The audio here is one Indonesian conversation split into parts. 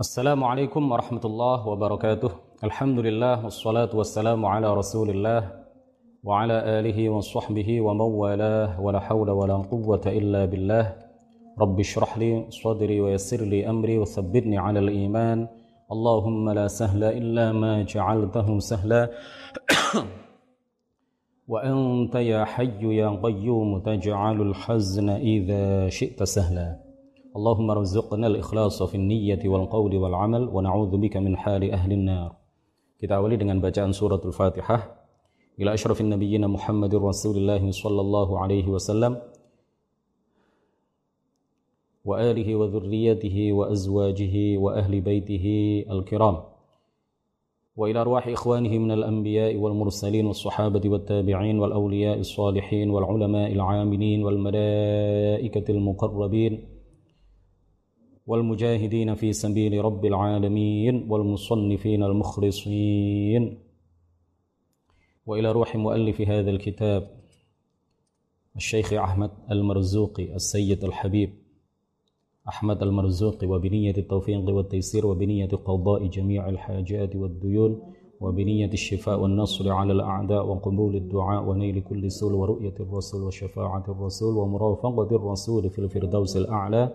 السلام عليكم ورحمة الله وبركاته. الحمد لله والصلاة والسلام على رسول الله وعلى آله وصحبه ومن والاه ولا حول ولا قوة إلا بالله. رب اشرح لي صدري ويسر لي أمري وثبتني على الإيمان. اللهم لا سهل إلا ما جعلته سهلا. وأنت يا حي يا قيوم تجعل الحزن إذا شئت سهلا. اللهم ارزقنا الإخلاص في النية والقول والعمل ونعوذ بك من حال أهل النار. Kita awali dengan bacaan surat al-fatihah. Ila ashrafin nabiyyina muhammadin rasulillahi الله alaihi wasallam. Wa alihi wa dhurriyatihi wa azwajihi wa ahli وإلى أرواح إخوانه من الأنبياء والمرسلين والصحابة والتابعين والأولياء الصالحين والعلماء العاملين والملائكة المقربين والمجاهدين في سبيل رب العالمين والمصنفين المخلصين. وإلى روح مؤلف هذا الكتاب الشيخ أحمد المرزوقي السيد الحبيب أحمد المرزوقي وبنية التوفيق والتيسير وبنية قضاء جميع الحاجات والديون وبنية الشفاء والنصر على الأعداء وقبول الدعاء ونيل كل سول ورؤية الرسول وشفاعة الرسول ومرافقة الرسول في الفردوس الأعلى.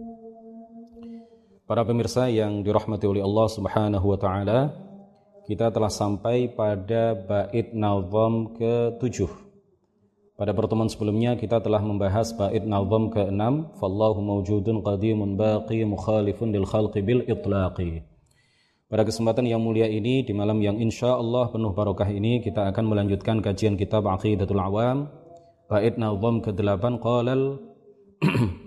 Para pemirsa yang dirahmati oleh Allah Subhanahu wa taala, kita telah sampai pada bait nazam ke-7. Pada pertemuan sebelumnya kita telah membahas bait nazam ke-6, fallahu mawjudun qadimun baqi mukhalifun lil khalqi bil itlaqi. Pada kesempatan yang mulia ini di malam yang insya Allah penuh barokah ini kita akan melanjutkan kajian kitab Aqidatul Awam bait nazam ke-8 qalal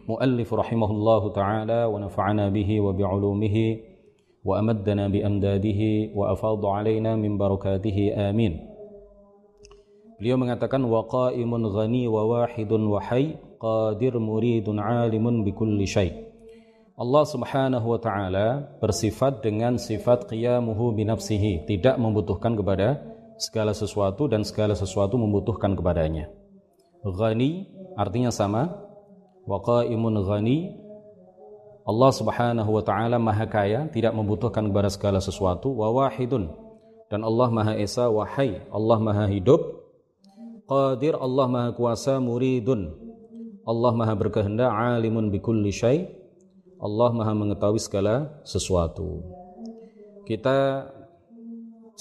مؤلف رحمه الله تعالى ونفعنا به وبعلومه وأمدنا بأمداده وأفاض علينا من بركاته آمين Beliau mengatakan waqaimun ghani wa wahidun wa hayy qadir muridun alimun bikulli syai. Allah Subhanahu wa taala bersifat dengan sifat qiyamuhu bi nafsihi, tidak membutuhkan kepada segala sesuatu dan segala sesuatu membutuhkan kepadanya. Ghani artinya sama, wa qaimun ghani. Allah Subhanahu wa taala Maha Kaya, tidak membutuhkan kepada segala sesuatu, wa wahidun. Dan Allah Maha Esa wa hayy, Allah Maha hidup, qadir Allah Maha kuasa, muridun. Allah Maha berkehendak, alimun bikulli syai, Allah Maha mengetahui segala sesuatu. Kita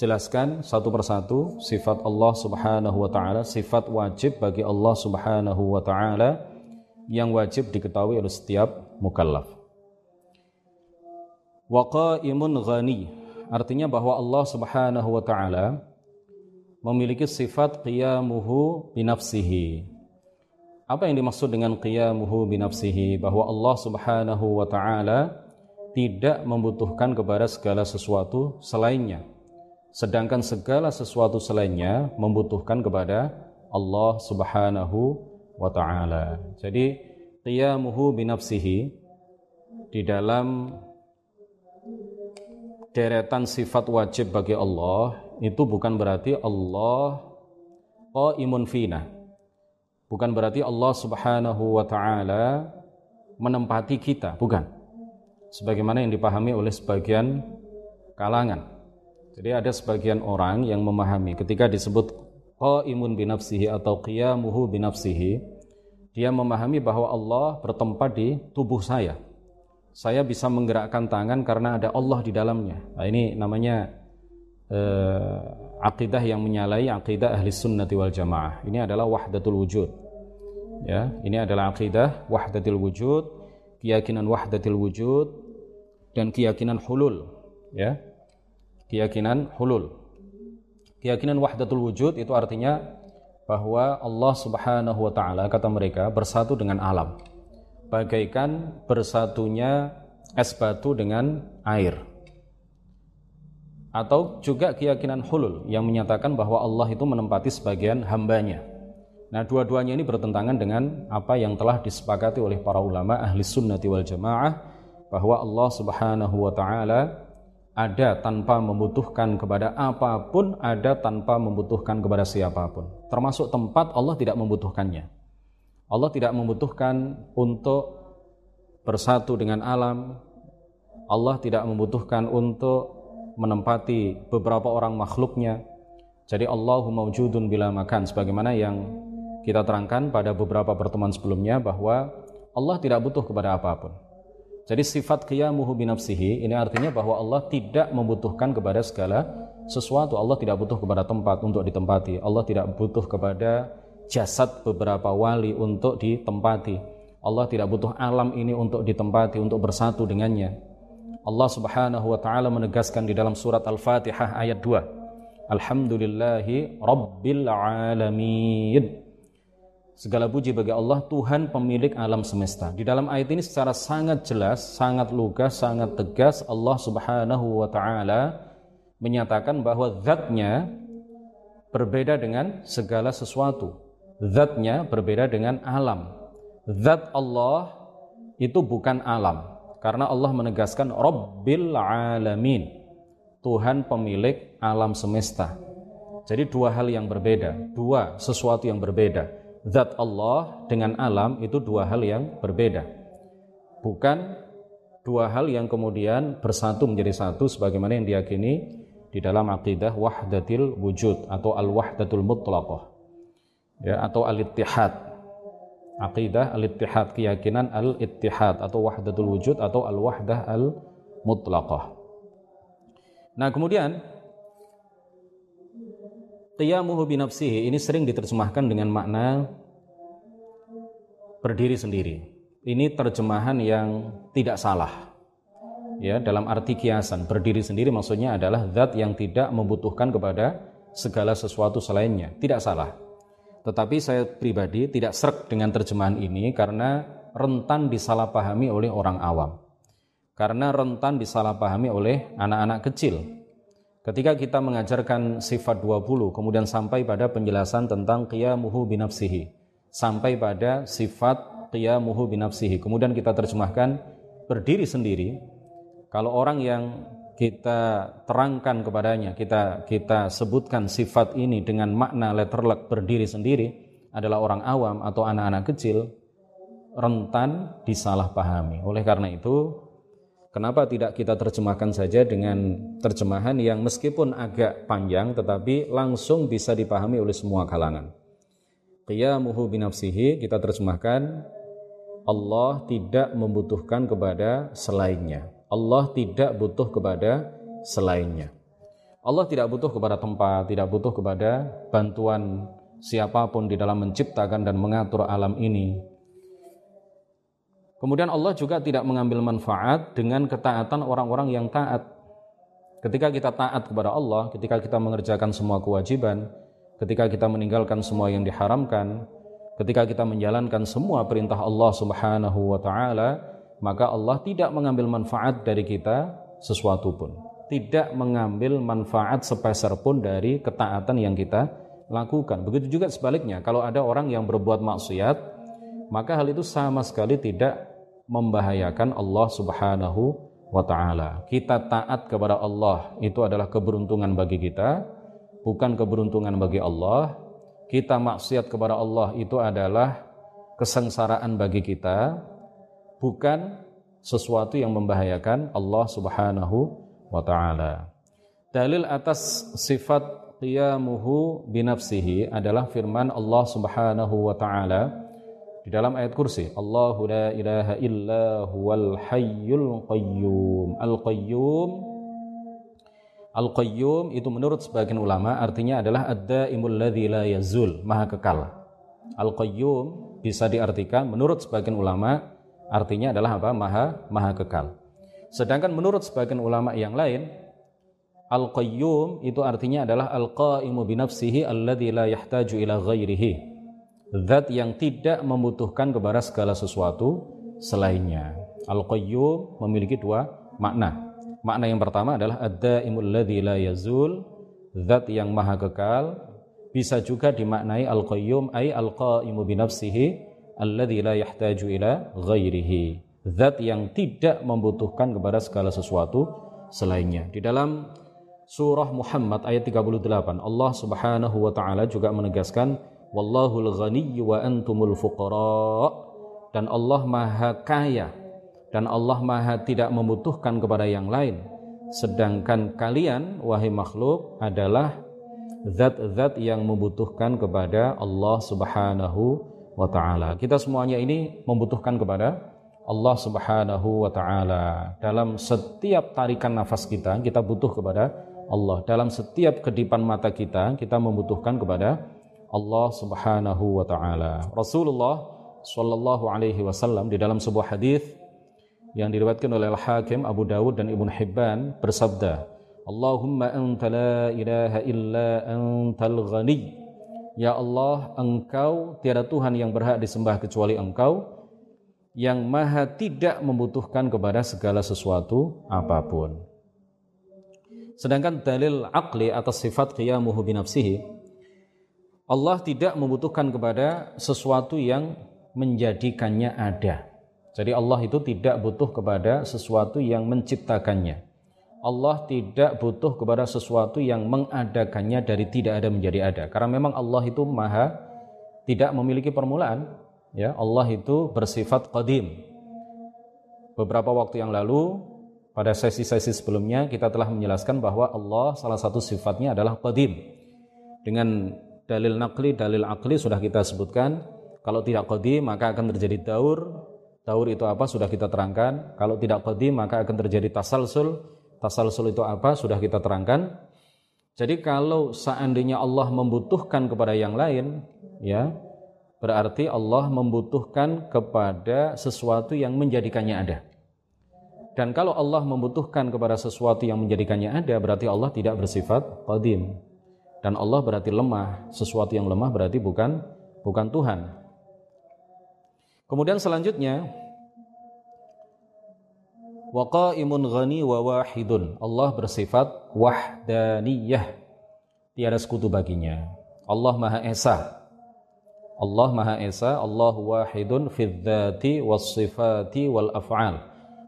jelaskan satu persatu sifat Allah Subhanahu wa taala, sifat wajib bagi Allah Subhanahu wa taala yang wajib diketahui oleh setiap mukallaf. Waqaimun ghani artinya bahwa Allah Subhanahu wa taala memiliki sifat qiyamuhu binafsihi. Apa yang dimaksud dengan qiyamuhu binafsihi? Bahwa Allah Subhanahu wa taala tidak membutuhkan kepada segala sesuatu selainnya. Sedangkan segala sesuatu selainnya membutuhkan kepada Allah Subhanahu wa ta'ala. Jadi qiyamuhu binafsihi di dalam deretan sifat wajib bagi Allah itu bukan berarti Allah qaimun fina. Bukan berarti Allah Subhanahu wa taala menempati kita, bukan. Sebagaimana yang dipahami oleh sebagian kalangan. Jadi ada sebagian orang yang memahami ketika disebut qaimun binafsihi atau qiyamuhu binafsihi dia memahami bahwa Allah bertempat di tubuh saya. Saya bisa menggerakkan tangan karena ada Allah di dalamnya. Nah, ini namanya eh, akidah yang menyalai akidah ahli sunnati wal jamaah. Ini adalah wahdatul wujud. Ya ini adalah akidah wahdatul wujud keyakinan wahdatul wujud dan keyakinan hulul. Ya keyakinan hulul Keyakinan wahdatul wujud itu artinya bahwa Allah Subhanahu wa taala kata mereka bersatu dengan alam. Bagaikan bersatunya es batu dengan air. atau juga keyakinan hulul yang menyatakan bahwa Allah itu menempati sebagian hambanya. Nah, dua-duanya ini bertentangan dengan apa yang telah disepakati oleh para ulama ahli sunnati wal jamaah bahwa Allah subhanahu wa ta'ala ada tanpa membutuhkan kepada apa pun, ada tanpa membutuhkan kepada siapa pun. Termasuk tempat Allah tidak membutuhkannya. Allah tidak membutuhkan untuk bersatu dengan alam. Allah tidak membutuhkan untuk menempati beberapa orang makhluknya. Jadi Allahu mawjudun bila makan sebagaimana yang kita terangkan pada beberapa pertemuan sebelumnya bahwa Allah tidak butuh kepada apa pun. Jadi sifat qiyamuhu binafsihi ini artinya bahwa Allah tidak membutuhkan kepada segala sesuatu. Allah tidak butuh kepada tempat untuk ditempati. Allah tidak butuh kepada jasad beberapa wali untuk ditempati. Allah tidak butuh alam ini untuk ditempati, untuk bersatu dengannya. Allah Subhanahu wa taala menegaskan di dalam surat Al-Fatihah ayat 2. Alhamdulillahi rabbil alamin. Segala puji bagi Allah Tuhan pemilik alam semesta. Di dalam ayat ini secara sangat jelas, sangat lugas, sangat tegas Allah Subhanahu wa taala menyatakan bahwa zatnya berbeda dengan segala sesuatu. Zatnya berbeda dengan alam. Zat Allah itu bukan alam karena Allah menegaskan Rabbil Alamin Tuhan pemilik alam semesta jadi dua hal yang berbeda dua sesuatu yang berbeda Zat Allah dengan alam itu dua hal yang berbeda. Bukan dua hal yang kemudian bersatu menjadi satu sebagaimana yang diyakini di dalam akidah wahdatil wujud atau al-wahdatul mutlaqah. Ya atau al-ittihad. Aqidah al-ittihad, keyakinan al-ittihad atau wahdatul wujud atau al-wahdah al-mutlaqah. Nah, kemudian qiyamuhu binafsihi ini sering diterjemahkan dengan makna berdiri sendiri. Ini terjemahan yang tidak salah. Ya, dalam arti kiasan, berdiri sendiri maksudnya adalah zat yang tidak membutuhkan kepada segala sesuatu selainnya. Tidak salah. Tetapi saya pribadi tidak serak dengan terjemahan ini karena rentan disalahpahami oleh orang awam. Karena rentan disalahpahami oleh anak-anak kecil. Ketika kita mengajarkan sifat 20 kemudian sampai pada penjelasan tentang qiyamuhu binafsihi. Sampai pada sifat qiyamuhu binafsihi. Kemudian kita terjemahkan berdiri sendiri. Kalau orang yang kita terangkan kepadanya, kita kita sebutkan sifat ini dengan makna letterlek berdiri sendiri adalah orang awam atau anak-anak kecil rentan disalahpahami. Oleh karena itu, kenapa tidak kita terjemahkan saja dengan terjemahan yang meskipun agak panjang tetapi langsung bisa dipahami oleh semua kalangan. Qiyamuhu binafsihi kita terjemahkan Allah tidak membutuhkan kepada selainnya. Allah tidak butuh kepada selainnya. Allah tidak butuh kepada tempat, tidak butuh kepada bantuan siapa pun di dalam menciptakan dan mengatur alam ini. Kemudian Allah juga tidak mengambil manfaat dengan ketaatan orang-orang yang taat. Ketika kita taat kepada Allah, ketika kita mengerjakan semua kewajiban, ketika kita meninggalkan semua yang diharamkan, ketika kita menjalankan semua perintah Allah Subhanahu wa taala, maka Allah tidak mengambil manfaat dari kita sesuatu pun. Tidak mengambil manfaat sepeser pun dari ketaatan yang kita lakukan. Begitu juga sebaliknya, kalau ada orang yang berbuat maksiat, maka hal itu sama sekali tidak membahayakan Allah Subhanahu wa taala. Kita taat kepada Allah itu adalah keberuntungan bagi kita, bukan keberuntungan bagi Allah. Kita maksiat kepada Allah itu adalah kesengsaraan bagi kita, bukan sesuatu yang membahayakan Allah Subhanahu wa taala. Dalil atas sifat qiyamuhu binafsihi adalah firman Allah Subhanahu wa taala di dalam ayat kursi Allahu la ilaha illa huwal hayyul qayyum al qayyum al qayyum itu menurut sebagian ulama artinya adalah ad-daimul ladzi la yazul maha kekal al qayyum bisa diartikan menurut sebagian ulama artinya adalah apa? Maha maha kekal. Sedangkan menurut sebagian ulama yang lain, Al-Qayyum itu artinya adalah Al-Qaimu binafsihi alladhi la yahtaju ila ghairihi. Zat yang tidak membutuhkan kepada segala sesuatu selainnya. Al-Qayyum memiliki dua makna. Makna yang pertama adalah ad-daimul ladzi la yazul, zat yang maha kekal, bisa juga dimaknai al-qayyum ay al-qaimu bi nafsihi alladzi la yahtaju ila ghairihi. Zat yang tidak membutuhkan kepada segala sesuatu selainnya. Di dalam surah Muhammad ayat 38 Allah Subhanahu wa taala juga menegaskan wallahul ghaniyyu wa antumul fuqara dan Allah maha kaya dan Allah maha tidak membutuhkan kepada yang lain sedangkan kalian wahai makhluk adalah zat-zat yang membutuhkan kepada Allah Subhanahu wa taala. Kita semuanya ini membutuhkan kepada Allah Subhanahu wa taala. Dalam setiap tarikan nafas kita, kita butuh kepada Allah. Dalam setiap kedipan mata kita, kita membutuhkan kepada Allah Subhanahu wa taala. Rasulullah sallallahu alaihi wasallam di dalam sebuah hadis yang diriwayatkan oleh Al-Hakim, Abu Dawud dan Ibnu Hibban bersabda, Allahumma anta la ilaha illa antal ghani. Ya Allah, Engkau tiada Tuhan yang berhak disembah kecuali Engkau yang maha tidak membutuhkan kepada segala sesuatu apa pun. Sedangkan dalil akli atas sifat qiyamuhu binafsihi, Allah tidak membutuhkan kepada sesuatu yang menjadikannya ada. Jadi Allah itu tidak butuh kepada sesuatu yang menciptakannya. Allah tidak butuh kepada sesuatu yang mengadakannya dari tidak ada menjadi ada. Karena memang Allah itu maha tidak memiliki permulaan. Ya, Allah itu bersifat qadim. Beberapa waktu yang lalu pada sesi-sesi sebelumnya kita telah menjelaskan bahwa Allah salah satu sifatnya adalah qadim. Dengan dalil nakli, dalil akli sudah kita sebutkan. Kalau tidak qadim maka akan terjadi daur. Daur itu apa sudah kita terangkan. Kalau tidak qadim maka akan terjadi tasalsul Tasalsul itu apa? Sudah kita terangkan. Jadi kalau seandainya Allah membutuhkan kepada yang lain, ya, berarti Allah membutuhkan kepada sesuatu yang menjadikannya ada. Dan kalau Allah membutuhkan kepada sesuatu yang menjadikannya ada, berarti Allah tidak bersifat qadim. Dan Allah berarti lemah. Sesuatu yang lemah berarti bukan bukan Tuhan. Kemudian selanjutnya wa qaimun ghani wa wahidun. Allah bersifat wahdaniyah. Tiada sekutu baginya. Allah Maha Esa. Allah Maha Esa, Allah wahidun fid dzati was sifati wal af'al.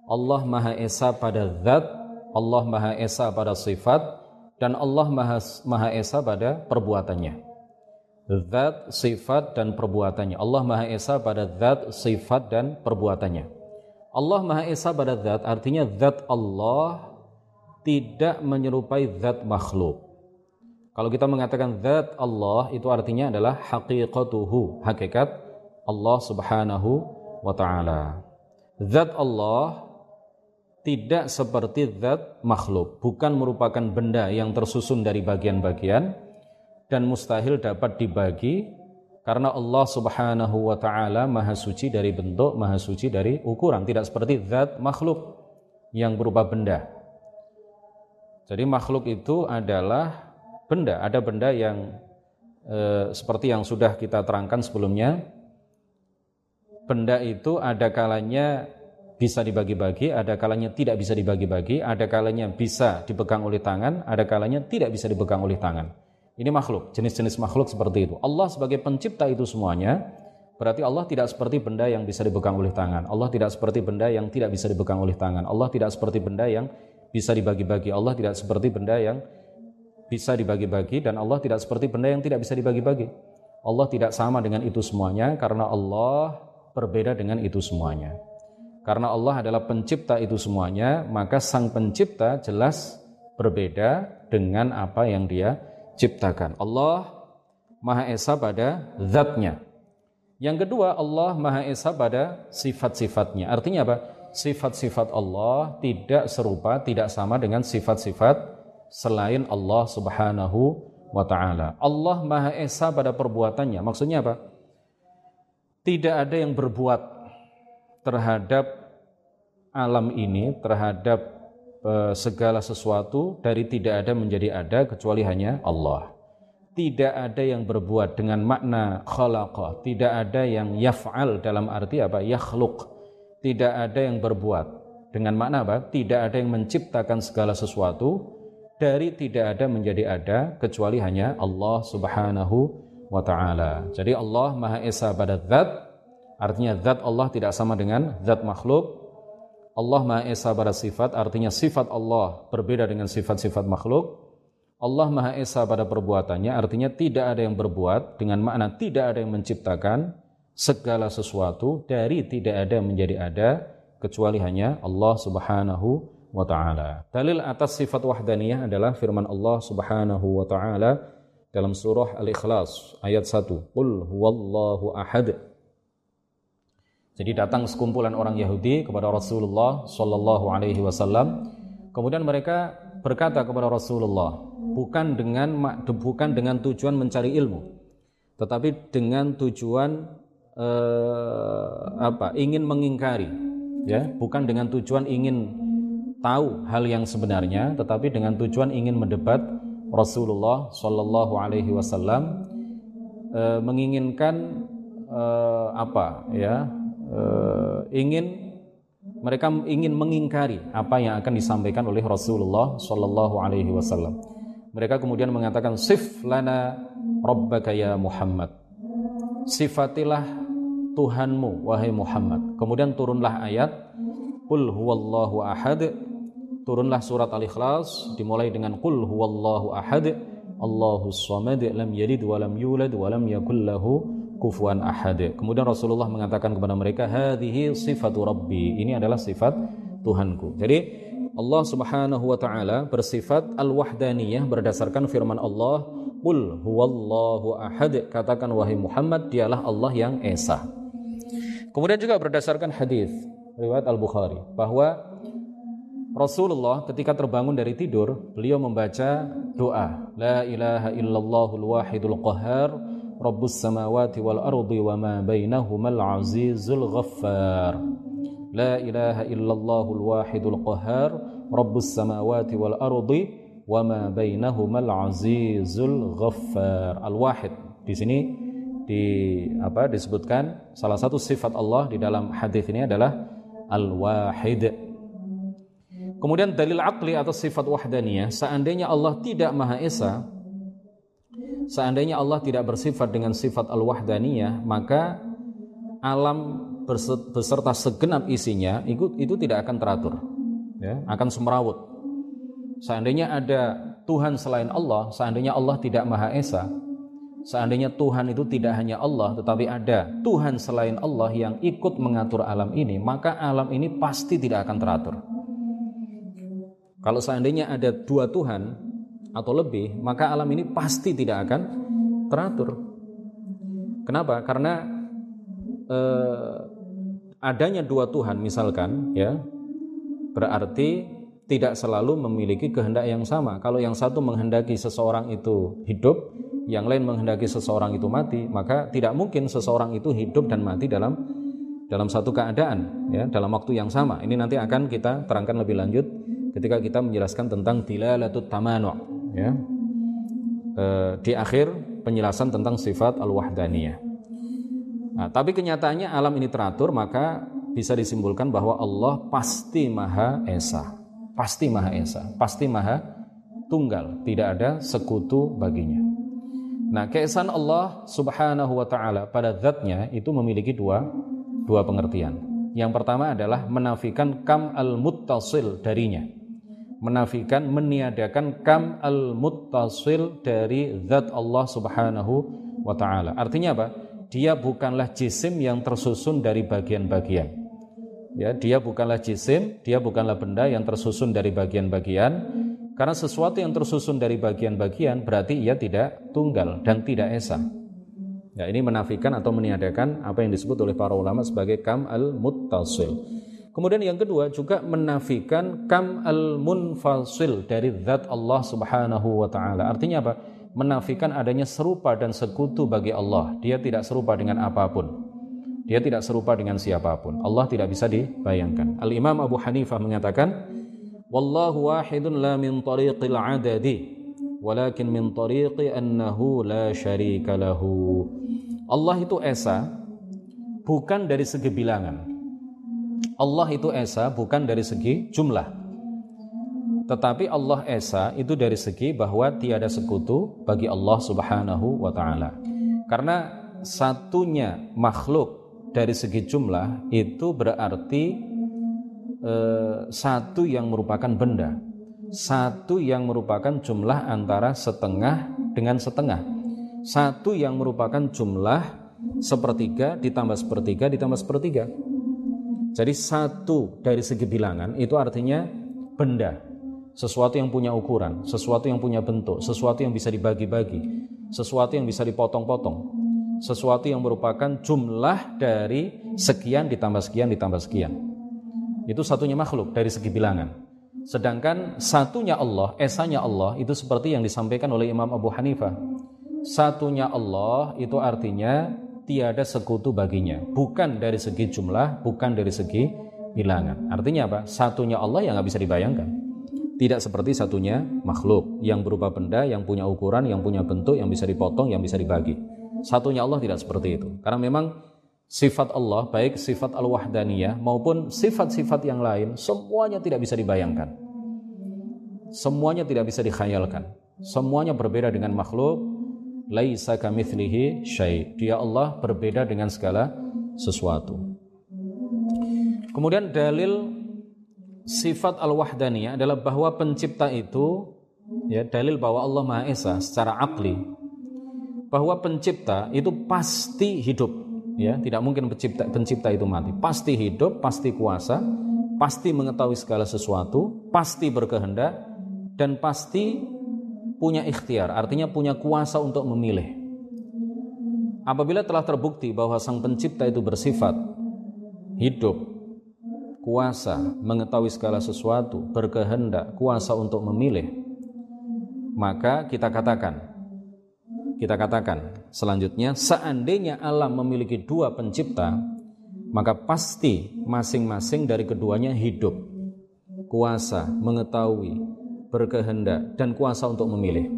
Allah Maha Esa pada zat, Allah Maha Esa pada sifat dan Allah Maha, Maha Esa pada perbuatannya. Zat, sifat dan perbuatannya. Allah Maha Esa pada zat, sifat dan perbuatannya. Allah Maha Esa pada zat artinya zat Allah tidak menyerupai zat makhluk. Kalau kita mengatakan zat Allah itu artinya adalah haqiqatuhu, hakikat Allah Subhanahu wa taala. Zat Allah tidak seperti zat makhluk, bukan merupakan benda yang tersusun dari bagian-bagian dan mustahil dapat dibagi karena Allah Subhanahu wa taala Maha suci dari bentuk, Maha suci dari ukuran, tidak seperti zat makhluk yang berupa benda. Jadi makhluk itu adalah benda, ada benda yang e, seperti yang sudah kita terangkan sebelumnya. Benda itu ada kalanya bisa dibagi-bagi, ada kalanya tidak bisa dibagi-bagi, ada kalanya bisa dipegang oleh tangan, ada kalanya tidak bisa dipegang oleh tangan. Ini makhluk, jenis-jenis makhluk seperti itu. Allah sebagai pencipta itu semuanya, berarti Allah tidak seperti benda yang bisa dipegang oleh tangan. Allah tidak seperti benda yang tidak bisa dipegang oleh tangan. Allah tidak seperti benda yang bisa dibagi-bagi. Allah tidak seperti benda yang bisa dibagi-bagi dan Allah tidak seperti benda yang tidak bisa dibagi-bagi. Allah tidak sama dengan itu semuanya karena Allah berbeda dengan itu semuanya. Karena Allah adalah pencipta itu semuanya, maka sang pencipta jelas berbeda dengan apa yang dia ciptakan. Allah Maha Esa pada zatnya. Yang kedua, Allah Maha Esa pada sifat-sifatnya. Artinya apa? Sifat-sifat Allah tidak serupa, tidak sama dengan sifat-sifat selain Allah Subhanahu wa taala. Allah Maha Esa pada perbuatannya. Maksudnya apa? Tidak ada yang berbuat terhadap alam ini, terhadap Eh, segala sesuatu dari tidak ada menjadi ada kecuali hanya Allah. Tidak ada yang berbuat dengan makna khalaqa, tidak ada yang yaf'al dalam arti apa? Yakhluk. Tidak ada yang berbuat Dengan makna apa? Tidak ada yang menciptakan segala sesuatu dari tidak ada menjadi ada kecuali hanya Allah Subhanahu wa taala. Jadi Allah Maha Esa pada zat, artinya zat Allah tidak sama dengan zat makhluk. Allah Maha Esa pada sifat, artinya sifat Allah berbeda dengan sifat-sifat makhluk. Allah Maha Esa pada perbuatannya, artinya tidak ada yang berbuat dengan makna tidak ada yang menciptakan segala sesuatu dari tidak ada menjadi ada kecuali hanya Allah Subhanahu wa taala. Dalil atas sifat wahdaniyah adalah firman Allah Subhanahu wa taala dalam surah Al-Ikhlas ayat 1. Qul huwallahu ahad. Jadi datang sekumpulan orang Yahudi kepada Rasulullah sallallahu alaihi wasallam. Kemudian mereka berkata kepada Rasulullah, bukan dengan bukan dengan tujuan mencari ilmu, tetapi dengan tujuan eh, apa? ingin mengingkari ya bukan dengan tujuan ingin tahu hal yang sebenarnya tetapi dengan tujuan ingin mendebat Rasulullah Shallallahu Alaihi Wasallam e, menginginkan e, apa ya e, ingin mereka ingin mengingkari apa yang akan disampaikan oleh Rasulullah Shallallahu Alaihi Wasallam mereka kemudian mengatakan sif lana rabbaka ya Muhammad sifatilah Tuhanmu wahai Muhammad. Kemudian turunlah ayat Qul huwallahu ahad. Turunlah surat Al-Ikhlas dimulai dengan Qul huwallahu ahad. Allahus samad lam yalid wa lam yulad wa lam yakul lahu kufuwan ahad. Kemudian Rasulullah mengatakan kepada mereka hadhihi sifatu rabbi. Ini adalah sifat Tuhanku. Jadi Allah Subhanahu wa taala bersifat al-wahdaniyah berdasarkan firman Allah, "Qul huwallahu ahad." Katakan wahai Muhammad, dialah Allah yang esa. Kemudian juga berdasarkan hadis riwayat Al-Bukhari bahwa Rasulullah ketika terbangun dari tidur, beliau membaca doa, La ilaha illallahul wahidul qahar, Rabbus samawati wal ardi wa ma bainahumal azizul ghaffar. La ilaha illallahul wahidul qahar, Rabbus samawati wal ardi wa ma bainahumal ghaffar. Al-Wahid. Di sini di apa disebutkan salah satu sifat Allah di dalam hadis ini adalah al-wahid. Kemudian dalil akli atau sifat wahdaniyah, seandainya Allah tidak Maha Esa, seandainya Allah tidak bersifat dengan sifat al-wahdaniyah, maka alam beserta segenap isinya itu, itu tidak akan teratur, ya, akan semrawut. Seandainya ada Tuhan selain Allah, seandainya Allah tidak Maha Esa, Seandainya Tuhan itu tidak hanya Allah, tetapi ada Tuhan selain Allah yang ikut mengatur alam ini, maka alam ini pasti tidak akan teratur. Kalau seandainya ada dua Tuhan atau lebih, maka alam ini pasti tidak akan teratur. Kenapa? Karena eh, adanya dua Tuhan, misalkan, ya, berarti tidak selalu memiliki kehendak yang sama. Kalau yang satu menghendaki seseorang itu hidup, yang lain menghendaki seseorang itu mati, maka tidak mungkin seseorang itu hidup dan mati dalam dalam satu keadaan ya, dalam waktu yang sama. Ini nanti akan kita terangkan lebih lanjut ketika kita menjelaskan tentang dilalatut tamanu ya. E, di akhir penjelasan tentang sifat al-wahdaniyah. Nah, tapi kenyataannya alam ini teratur maka bisa disimpulkan bahwa Allah pasti Maha Esa. Pasti Maha Esa, pasti Maha Tunggal, tidak ada sekutu baginya. Nah, keesaan Allah Subhanahu wa taala pada zatnya itu memiliki dua dua pengertian. Yang pertama adalah menafikan kam al-muttasil darinya. Menafikan meniadakan kam al-muttasil dari zat Allah Subhanahu wa taala. Artinya apa? Dia bukanlah jisim yang tersusun dari bagian-bagian. Ya, dia bukanlah jisim, dia bukanlah benda yang tersusun dari bagian-bagian, karena sesuatu yang tersusun dari bagian-bagian berarti ia tidak tunggal dan tidak esa. Ya, ini menafikan atau meniadakan apa yang disebut oleh para ulama sebagai kam al-muttasil. Kemudian yang kedua juga menafikan kam al-munfasil dari zat Allah Subhanahu wa taala. Artinya apa? Menafikan adanya serupa dan sekutu bagi Allah. Dia tidak serupa dengan apa pun. Dia tidak serupa dengan siapa pun. Allah tidak bisa dibayangkan. Al-Imam Abu Hanifah mengatakan, wallahu wahidun la min tariqil adadi walakin min tariqi annahu la syarika lahu Allah itu esa bukan dari segi bilangan Allah itu esa bukan dari segi jumlah. Tetapi Allah esa itu dari segi bahwa tiada sekutu bagi Allah Subhanahu wa taala. Karena satunya makhluk dari segi jumlah itu berarti eh, satu yang merupakan benda. Satu yang merupakan jumlah antara setengah dengan setengah. Satu yang merupakan jumlah sepertiga ditambah sepertiga ditambah sepertiga. Jadi satu dari segi bilangan itu artinya benda, sesuatu yang punya ukuran, sesuatu yang punya bentuk, sesuatu yang bisa dibagi-bagi, sesuatu yang bisa dipotong-potong, sesuatu yang merupakan jumlah dari sekian ditambah sekian ditambah sekian. Itu satunya makhluk dari segi bilangan. Sedangkan satunya Allah, esanya Allah itu seperti yang disampaikan oleh Imam Abu Hanifah. Satunya Allah itu artinya tiada sekutu baginya. Bukan dari segi jumlah, bukan dari segi bilangan. Artinya apa? Satunya Allah yang nggak bisa dibayangkan. Tidak seperti satunya makhluk yang berupa benda, yang punya ukuran, yang punya bentuk, yang bisa dipotong, yang bisa dibagi. Satunya Allah tidak seperti itu. Karena memang sifat Allah, baik sifat al-wahdaniyah maupun sifat-sifat yang lain, semuanya tidak bisa dibayangkan. Semuanya tidak bisa dikhayalkan. Semuanya berbeda dengan makhluk, laisa kamitslihi syai. Dia Allah berbeda dengan segala sesuatu. Kemudian dalil sifat al-wahdaniyah adalah bahwa pencipta itu ya dalil bahwa Allah Maha Esa secara akli bahwa pencipta itu pasti hidup ya tidak mungkin pencipta pencipta itu mati pasti hidup pasti kuasa pasti mengetahui segala sesuatu pasti berkehendak dan pasti punya ikhtiar, artinya punya kuasa untuk memilih. Apabila telah terbukti bahwa sang pencipta itu bersifat hidup, kuasa, mengetahui segala sesuatu, berkehendak, kuasa untuk memilih, maka kita katakan, kita katakan selanjutnya, seandainya alam memiliki dua pencipta, maka pasti masing-masing dari keduanya hidup, kuasa, mengetahui, berkehendak dan kuasa untuk memilih.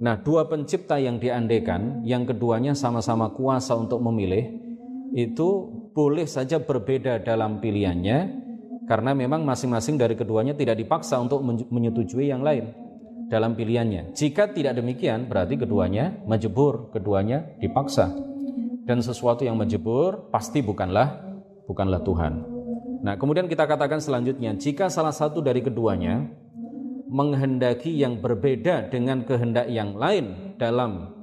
Nah, dua pencipta yang diandekan, yang keduanya sama-sama kuasa untuk memilih, itu boleh saja berbeda dalam pilihannya, karena memang masing-masing dari keduanya tidak dipaksa untuk menyetujui yang lain dalam pilihannya. Jika tidak demikian, berarti keduanya majebur, keduanya dipaksa. Dan sesuatu yang majebur pasti bukanlah bukanlah Tuhan. Nah, kemudian kita katakan selanjutnya, jika salah satu dari keduanya menghendaki yang berbeda dengan kehendak yang lain dalam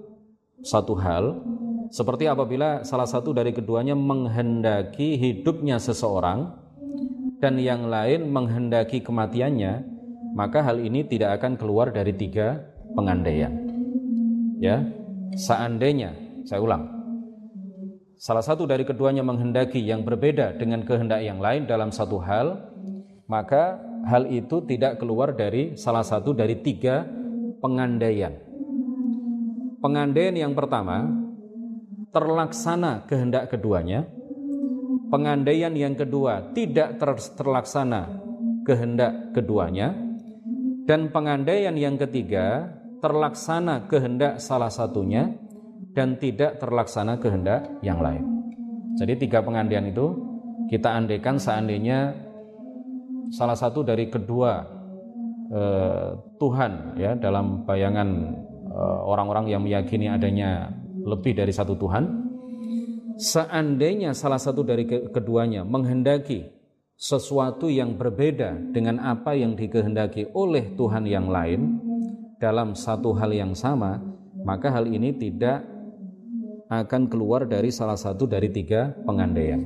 satu hal. Seperti apabila salah satu dari keduanya menghendaki hidupnya seseorang dan yang lain menghendaki kematiannya maka hal ini tidak akan keluar dari tiga pengandaian. Ya seandainya saya ulang. Salah satu dari keduanya menghendaki yang berbeda dengan kehendak yang lain dalam satu hal maka hal itu tidak keluar dari salah satu dari tiga pengandaian. Pengandaian yang pertama, terlaksana kehendak keduanya. Pengandaian yang kedua, tidak ter terlaksana kehendak keduanya. Dan pengandaian yang ketiga, terlaksana kehendak salah satunya dan tidak terlaksana kehendak yang lain. Jadi tiga pengandaian itu kita andaikan seandainya salah satu dari kedua eh, Tuhan ya dalam bayangan eh, orang-orang yang meyakini adanya lebih dari satu Tuhan seandainya salah satu dari keduanya menghendaki sesuatu yang berbeda dengan apa yang dikehendaki oleh Tuhan yang lain dalam satu hal yang sama maka hal ini tidak akan keluar dari salah satu dari tiga pengandaian.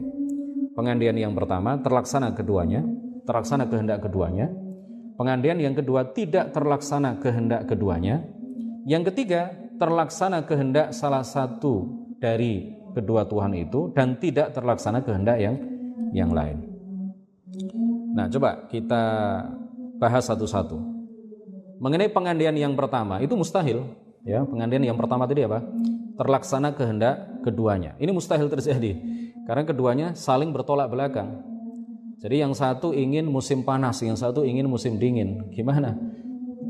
Pengandaian yang pertama terlaksana keduanya, terlaksana kehendak keduanya. Pengandaian yang kedua tidak terlaksana kehendak keduanya. Yang ketiga terlaksana kehendak salah satu dari kedua Tuhan itu dan tidak terlaksana kehendak yang yang lain. Nah, coba kita bahas satu-satu. Mengenai pengandaian yang pertama itu mustahil, ya. Pengandaian yang pertama tadi apa? Terlaksana kehendak keduanya. Ini mustahil terjadi karena keduanya saling bertolak belakang. Jadi yang satu ingin musim panas, yang satu ingin musim dingin. Gimana?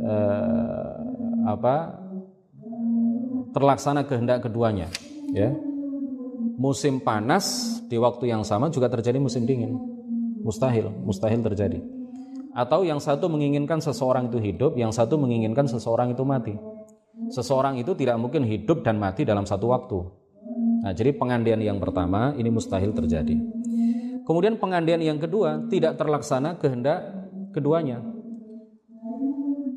E, apa? Terlaksana kehendak keduanya, ya. Musim panas di waktu yang sama juga terjadi musim dingin. Mustahil, mustahil terjadi. Atau yang satu menginginkan seseorang itu hidup, yang satu menginginkan seseorang itu mati. Seseorang itu tidak mungkin hidup dan mati dalam satu waktu. Nah, jadi pengandian yang pertama ini mustahil terjadi. Kemudian pengandian yang kedua tidak terlaksana kehendak keduanya.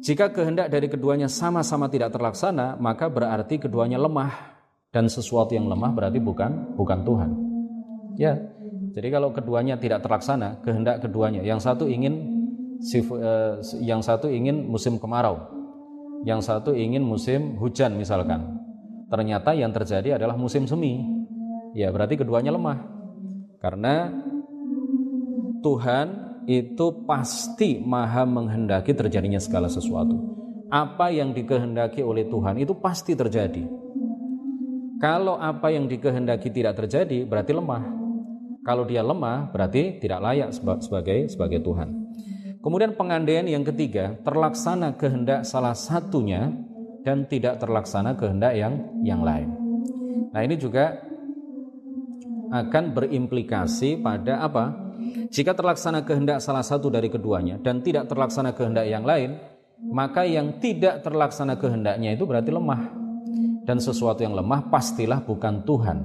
Jika kehendak dari keduanya sama-sama tidak terlaksana, maka berarti keduanya lemah dan sesuatu yang lemah berarti bukan bukan Tuhan. Ya. Jadi kalau keduanya tidak terlaksana, kehendak keduanya, yang satu ingin eh, yang satu ingin musim kemarau, yang satu ingin musim hujan misalkan. Ternyata yang terjadi adalah musim semi. Ya, berarti keduanya lemah. Karena Tuhan itu pasti maha menghendaki terjadinya segala sesuatu. Apa yang dikehendaki oleh Tuhan itu pasti terjadi. Kalau apa yang dikehendaki tidak terjadi, berarti lemah. Kalau dia lemah, berarti tidak layak sebagai sebagai Tuhan. Kemudian pengandaian yang ketiga, terlaksana kehendak salah satunya dan tidak terlaksana kehendak yang yang lain. Nah, ini juga akan berimplikasi pada apa? Jika terlaksana kehendak salah satu dari keduanya dan tidak terlaksana kehendak yang lain, maka yang tidak terlaksana kehendaknya itu berarti lemah. Dan sesuatu yang lemah pastilah bukan Tuhan.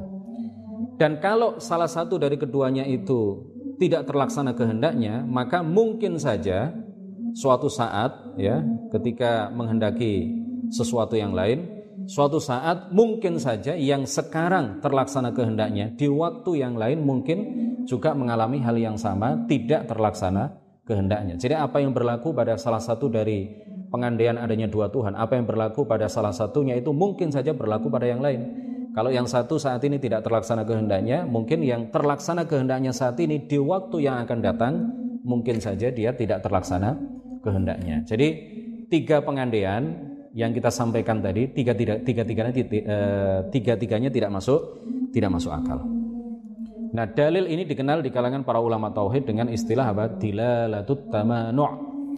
Dan kalau salah satu dari keduanya itu tidak terlaksana kehendaknya, maka mungkin saja suatu saat ya ketika menghendaki sesuatu yang lain, suatu saat mungkin saja yang sekarang terlaksana kehendaknya di waktu yang lain mungkin juga mengalami hal yang sama tidak terlaksana kehendaknya. Jadi apa yang berlaku pada salah satu dari pengandaian adanya dua Tuhan, apa yang berlaku pada salah satunya itu mungkin saja berlaku pada yang lain. Kalau yang satu saat ini tidak terlaksana kehendaknya, mungkin yang terlaksana kehendaknya saat ini di waktu yang akan datang mungkin saja dia tidak terlaksana kehendaknya. Jadi tiga pengandaian yang kita sampaikan tadi tiga tiga tiga tiganya eh, tiga tiganya tidak masuk tidak masuk akal. Nah, dalil ini dikenal di kalangan para ulama tauhid dengan istilah apa? Dilalatut tamanu'.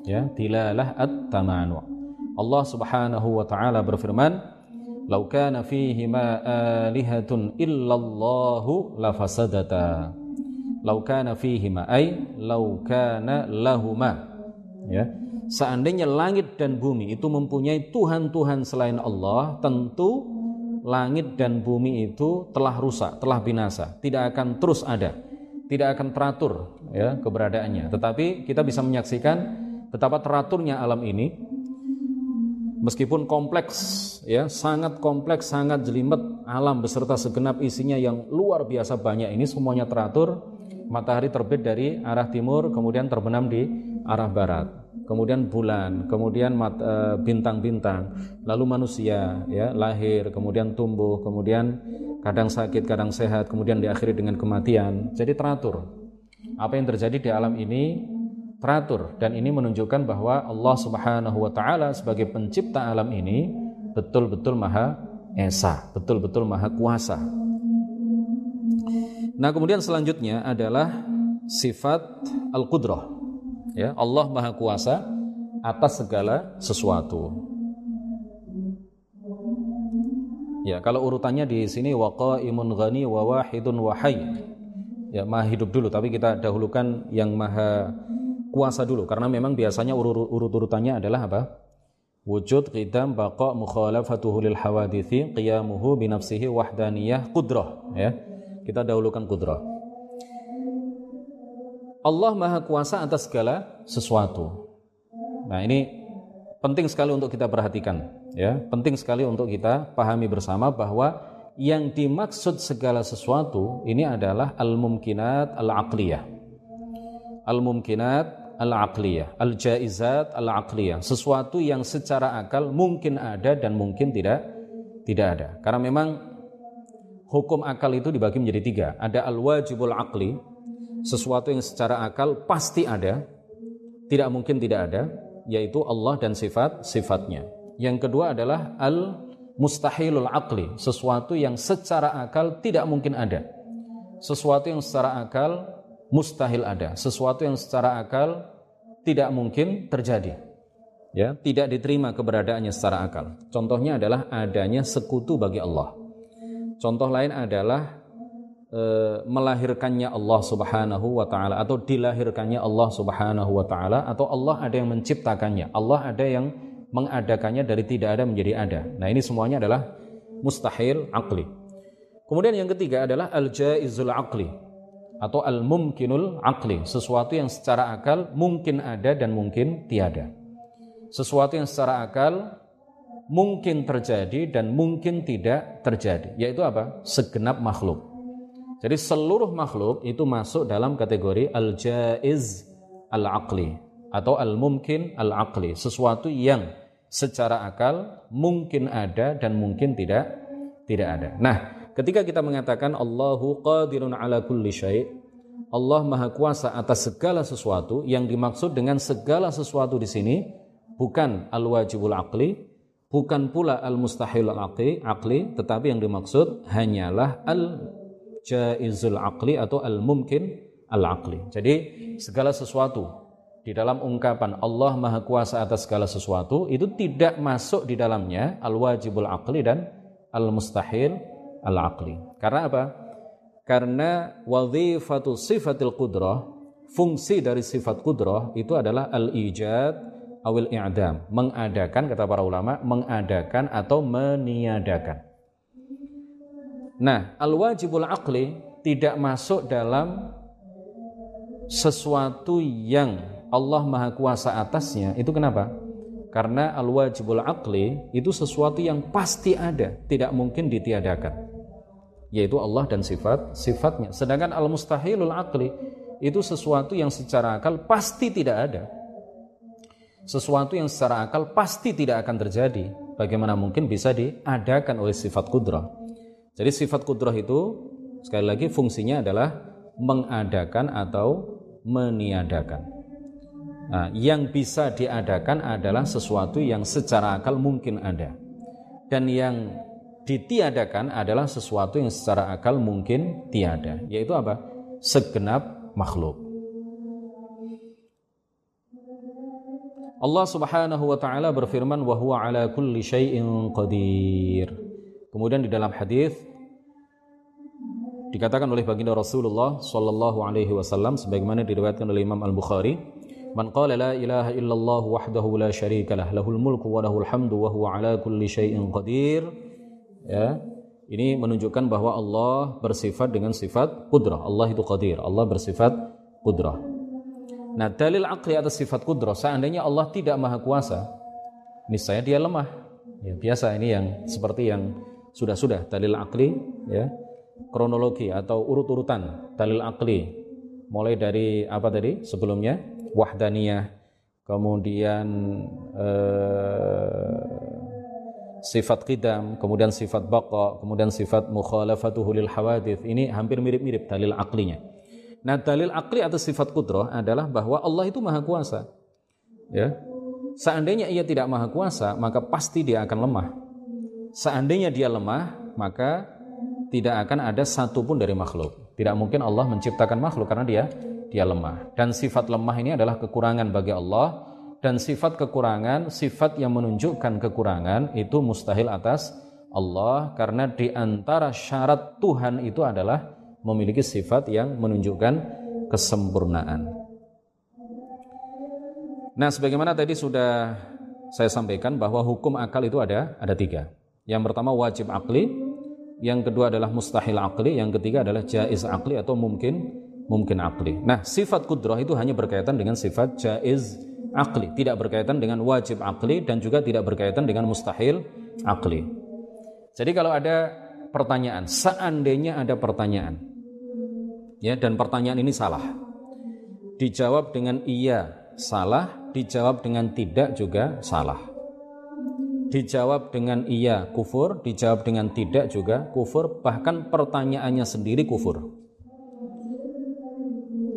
Ya, dilalah at-tamanu'. Allah Subhanahu wa taala berfirman, "Lau kana fihi ma alihatun illallahu lafasadata." Lau kana fihi ma ay lau kana lahuma. Ya seandainya langit dan bumi itu mempunyai Tuhan-Tuhan selain Allah, tentu langit dan bumi itu telah rusak, telah binasa, tidak akan terus ada, tidak akan teratur ya keberadaannya. Tetapi kita bisa menyaksikan betapa teraturnya alam ini meskipun kompleks ya, sangat kompleks, sangat jelimet alam beserta segenap isinya yang luar biasa banyak ini semuanya teratur. Matahari terbit dari arah timur kemudian terbenam di arah barat kemudian bulan, kemudian eh, bintang-bintang, lalu manusia ya lahir, kemudian tumbuh, kemudian kadang sakit, kadang sehat, kemudian diakhiri dengan kematian. Jadi teratur. Apa yang terjadi di alam ini teratur dan ini menunjukkan bahwa Allah Subhanahu wa taala sebagai pencipta alam ini betul-betul maha esa, betul-betul maha kuasa. Nah, kemudian selanjutnya adalah sifat al-qudrah ya Allah Maha Kuasa atas segala sesuatu. Ya, kalau urutannya di sini waqaimun ghani wa wahidun wa Ya, maha hidup dulu, tapi kita dahulukan yang maha kuasa dulu karena memang biasanya urut-urutannya adalah apa? Wujud, qidam, baqa, mukhalafatuhu lil hawadithi, qiyamuhu binafsihi wahdaniyah, qudrah, ya. Kita dahulukan qudrah. Allah Maha Kuasa atas segala sesuatu. Nah, ini penting sekali untuk kita perhatikan, ya. Penting sekali untuk kita pahami bersama bahwa yang dimaksud segala sesuatu ini adalah al-mumkinat al-aqliyah. Al-mumkinat al-aqliyah, al-jaizat al-aqliyah, sesuatu yang secara akal mungkin ada dan mungkin tidak tidak ada. Karena memang hukum akal itu dibagi menjadi tiga. Ada al-wajibul aqli, sesuatu yang secara akal pasti ada, tidak mungkin tidak ada, yaitu Allah dan sifat-sifatnya. Yang kedua adalah al mustahilul akli, sesuatu yang secara akal tidak mungkin ada. Sesuatu yang secara akal mustahil ada, sesuatu yang secara akal tidak mungkin terjadi. Ya, tidak diterima keberadaannya secara akal. Contohnya adalah adanya sekutu bagi Allah. Contoh lain adalah e, melahirkannya Allah Subhanahu wa taala atau dilahirkannya Allah Subhanahu wa taala atau Allah ada yang menciptakannya. Allah ada yang mengadakannya dari tidak ada menjadi ada. Nah, ini semuanya adalah mustahil akli. Kemudian yang ketiga adalah al-jaizul akli atau al-mumkinul akli, sesuatu yang secara akal mungkin ada dan mungkin tiada. Sesuatu yang secara akal mungkin terjadi dan mungkin tidak terjadi, yaitu apa? Segenap makhluk. Jadi seluruh makhluk itu masuk dalam kategori al-jaiz al-aqli atau al-mumkin al-aqli, sesuatu yang secara akal mungkin ada dan mungkin tidak tidak ada. Nah, ketika kita mengatakan Allahu qadirun ala kulli syai' Allah Maha Kuasa atas segala sesuatu yang dimaksud dengan segala sesuatu di sini bukan al-wajibul aqli, bukan pula al-mustahil al-aqli, tetapi yang dimaksud hanyalah al jaizul aqli atau al mumkin al aqli. Jadi segala sesuatu di dalam ungkapan Allah Maha Kuasa atas segala sesuatu itu tidak masuk di dalamnya al wajibul aqli dan al mustahil al aqli. Karena apa? Karena wadhifatu sifatil qudrah, fungsi dari sifat qudrah itu adalah al ijad awil i'dam, mengadakan kata para ulama, mengadakan atau meniadakan. Nah, al-wajibul aqli tidak masuk dalam sesuatu yang Allah Maha Kuasa atasnya. Itu kenapa? Karena al-wajibul aqli itu sesuatu yang pasti ada, tidak mungkin ditiadakan. Yaitu Allah dan sifat sifatnya. Sedangkan al-mustahilul aqli itu sesuatu yang secara akal pasti tidak ada. Sesuatu yang secara akal pasti tidak akan terjadi. Bagaimana mungkin bisa diadakan oleh sifat kudrah? Jadi sifat kudroh itu sekali lagi fungsinya adalah mengadakan atau meniadakan. Nah, yang bisa diadakan adalah sesuatu yang secara akal mungkin ada. Dan yang ditiadakan adalah sesuatu yang secara akal mungkin tiada. Yaitu apa? Segenap makhluk. Allah Subhanahu wa taala berfirman huwa ala kulli syai'in qadir. Kemudian di dalam hadis dikatakan oleh baginda Rasulullah sallallahu alaihi wasallam sebagaimana diriwayatkan oleh Imam Al-Bukhari Man qala la ilaha illallah wahdahu la syarika lah lahul mulku wa lahul hamdu wa huwa ala kulli syai'in qadir. Ya ini menunjukkan bahwa Allah bersifat dengan sifat kudrah Allah itu qadir Allah bersifat kudrah nah dalil akli atas sifat kudrah seandainya Allah tidak maha kuasa niscaya dia lemah. Ya, biasa ini yang seperti yang sudah-sudah dalil akli ya. Kronologi atau urut-urutan dalil akli. Mulai dari apa tadi sebelumnya? Wahdaniyah kemudian eh, sifat qidam kemudian sifat baqa kemudian sifat mukhalafatuhu lil hawadith ini hampir mirip-mirip dalil aklinya. Nah dalil akli atau sifat kudrah adalah bahwa Allah itu maha kuasa ya. Seandainya ia tidak maha kuasa maka pasti dia akan lemah seandainya dia lemah maka tidak akan ada satupun dari makhluk. Tidak mungkin Allah menciptakan makhluk karena dia dia lemah. Dan sifat lemah ini adalah kekurangan bagi Allah dan sifat kekurangan, sifat yang menunjukkan kekurangan itu mustahil atas Allah karena di antara syarat Tuhan itu adalah memiliki sifat yang menunjukkan kesempurnaan. Nah, sebagaimana tadi sudah saya sampaikan bahwa hukum akal itu ada ada tiga. Yang pertama wajib akli, yang kedua adalah mustahil akli, yang ketiga adalah jaiz akli atau mungkin mungkin akli. Nah, sifat kudrah itu hanya berkaitan dengan sifat jaiz akli, tidak berkaitan dengan wajib akli dan juga tidak berkaitan dengan mustahil akli. Jadi kalau ada pertanyaan, seandainya ada pertanyaan, ya dan pertanyaan ini salah, dijawab dengan iya salah, dijawab dengan tidak juga salah dijawab dengan iya kufur, dijawab dengan tidak juga kufur, bahkan pertanyaannya sendiri kufur.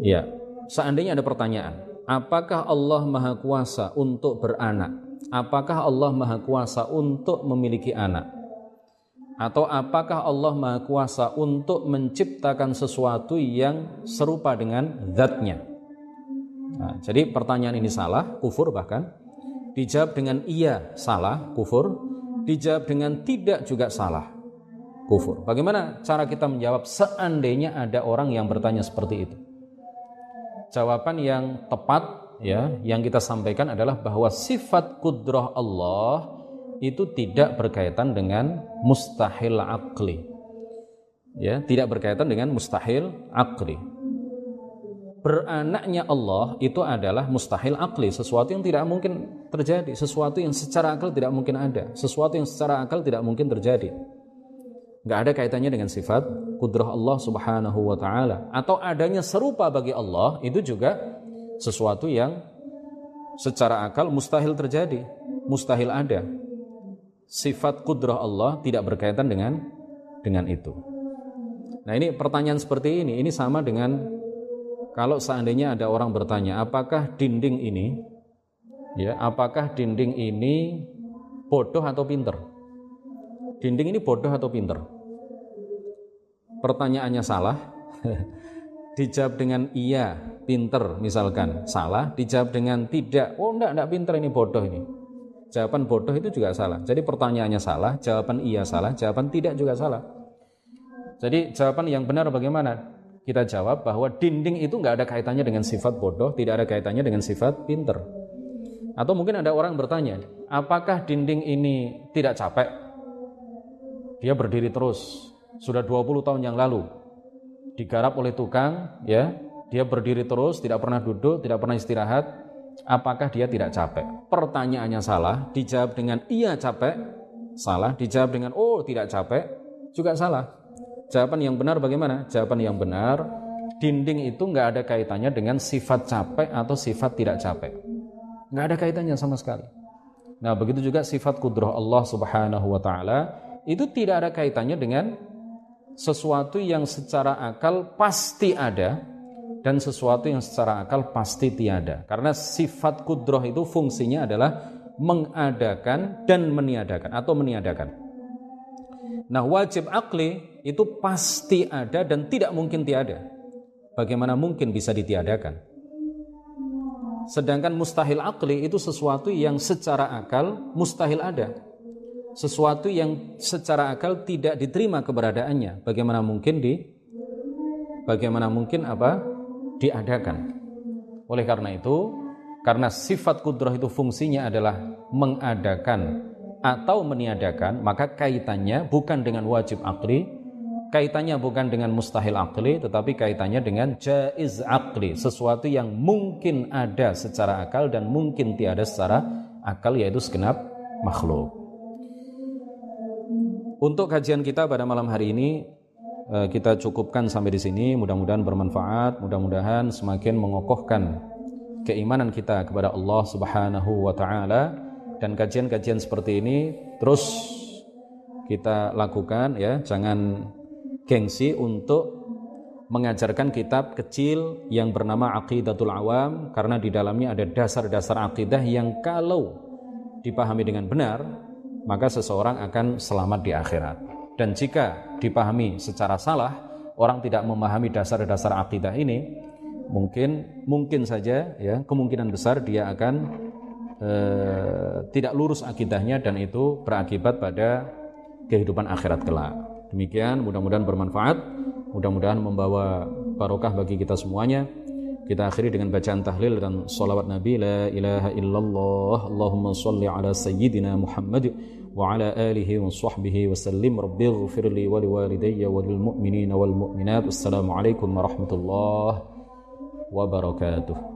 Ya, seandainya ada pertanyaan, apakah Allah Maha Kuasa untuk beranak? Apakah Allah Maha Kuasa untuk memiliki anak? Atau apakah Allah Maha Kuasa untuk menciptakan sesuatu yang serupa dengan zatnya? Nah, jadi pertanyaan ini salah, kufur bahkan dijawab dengan iya salah kufur dijawab dengan tidak juga salah kufur. Bagaimana cara kita menjawab seandainya ada orang yang bertanya seperti itu? Jawaban yang tepat ya, yang kita sampaikan adalah bahwa sifat kudrah Allah itu tidak berkaitan dengan mustahil akli. Ya, tidak berkaitan dengan mustahil akli. Beranaknya Allah itu adalah mustahil akli, sesuatu yang tidak mungkin terjadi, sesuatu yang secara akal tidak mungkin ada, sesuatu yang secara akal tidak mungkin terjadi nggak ada kaitannya dengan sifat kudrah Allah Subhanahu wa taala atau adanya serupa bagi Allah itu juga sesuatu yang secara akal mustahil terjadi, mustahil ada. Sifat kudrah Allah tidak berkaitan dengan dengan itu. Nah, ini pertanyaan seperti ini ini sama dengan kalau seandainya ada orang bertanya, apakah dinding ini ya, apakah dinding ini bodoh atau pinter? dinding ini bodoh atau pinter? Pertanyaannya salah, dijawab dengan iya, pinter misalkan, salah, dijawab dengan tidak, oh enggak, enggak pinter ini bodoh ini. Jawaban bodoh itu juga salah. Jadi pertanyaannya salah, jawaban iya salah, jawaban tidak juga salah. Jadi jawaban yang benar bagaimana? Kita jawab bahwa dinding itu nggak ada kaitannya dengan sifat bodoh, tidak ada kaitannya dengan sifat pinter. Atau mungkin ada orang bertanya, apakah dinding ini tidak capek? dia berdiri terus. Sudah 20 tahun yang lalu. Digarap oleh tukang ya. Dia berdiri terus tidak pernah duduk tidak pernah istirahat. Apakah dia tidak capek? Pertanyaannya salah dijawab dengan iya capek. Salah dijawab dengan oh tidak capek. Juga salah jawaban yang benar bagaimana jawaban yang benar dinding itu nggak ada kaitannya dengan sifat capek atau sifat tidak capek nggak ada kaitannya sama sekali nah begitu juga sifat kudrah Allah subhanahu wa ta'ala itu tidak ada kaitannya dengan sesuatu yang secara akal pasti ada dan sesuatu yang secara akal pasti tiada. Karena sifat kudroh itu fungsinya adalah mengadakan dan meniadakan atau meniadakan. Nah wajib akli itu pasti ada dan tidak mungkin tiada. Bagaimana mungkin bisa ditiadakan? Sedangkan mustahil akli itu sesuatu yang secara akal mustahil ada sesuatu yang secara akal tidak diterima keberadaannya bagaimana mungkin di bagaimana mungkin apa diadakan oleh karena itu karena sifat kudrah itu fungsinya adalah mengadakan atau meniadakan maka kaitannya bukan dengan wajib akli kaitannya bukan dengan mustahil akli tetapi kaitannya dengan jaiz akli sesuatu yang mungkin ada secara akal dan mungkin tiada secara akal yaitu segenap makhluk. Untuk kajian kita pada malam hari ini eh, kita cukupkan sampai di sini. Mudah-mudahan bermanfaat, mudah-mudahan semakin mengokohkan keimanan kita kepada Allah Subhanahu wa taala dan kajian-kajian seperti ini terus kita lakukan ya, jangan gengsi untuk mengajarkan kitab kecil yang bernama Aqidatul Awam karena di dalamnya ada dasar-dasar akidah yang kalau dipahami dengan benar maka seseorang akan selamat di akhirat. Dan jika dipahami secara salah, orang tidak memahami dasar-dasar akidah ini, mungkin mungkin saja ya kemungkinan besar dia akan eh, tidak lurus akidahnya dan itu berakibat pada kehidupan akhirat kelak. Demikian mudah-mudahan bermanfaat, mudah-mudahan membawa barokah bagi kita semuanya. Kita akhiri dengan bacaan tahlil dan salawat Nabi. La ilaha illallah. Allahumma salli ala sayyidina Muhammad Wa ala alihi wa sahbihi wa sallim. Rabbi ghafirli wa liwalidayya wa lilmu'minina wal mu'minat. Assalamualaikum warahmatullahi wabarakatuh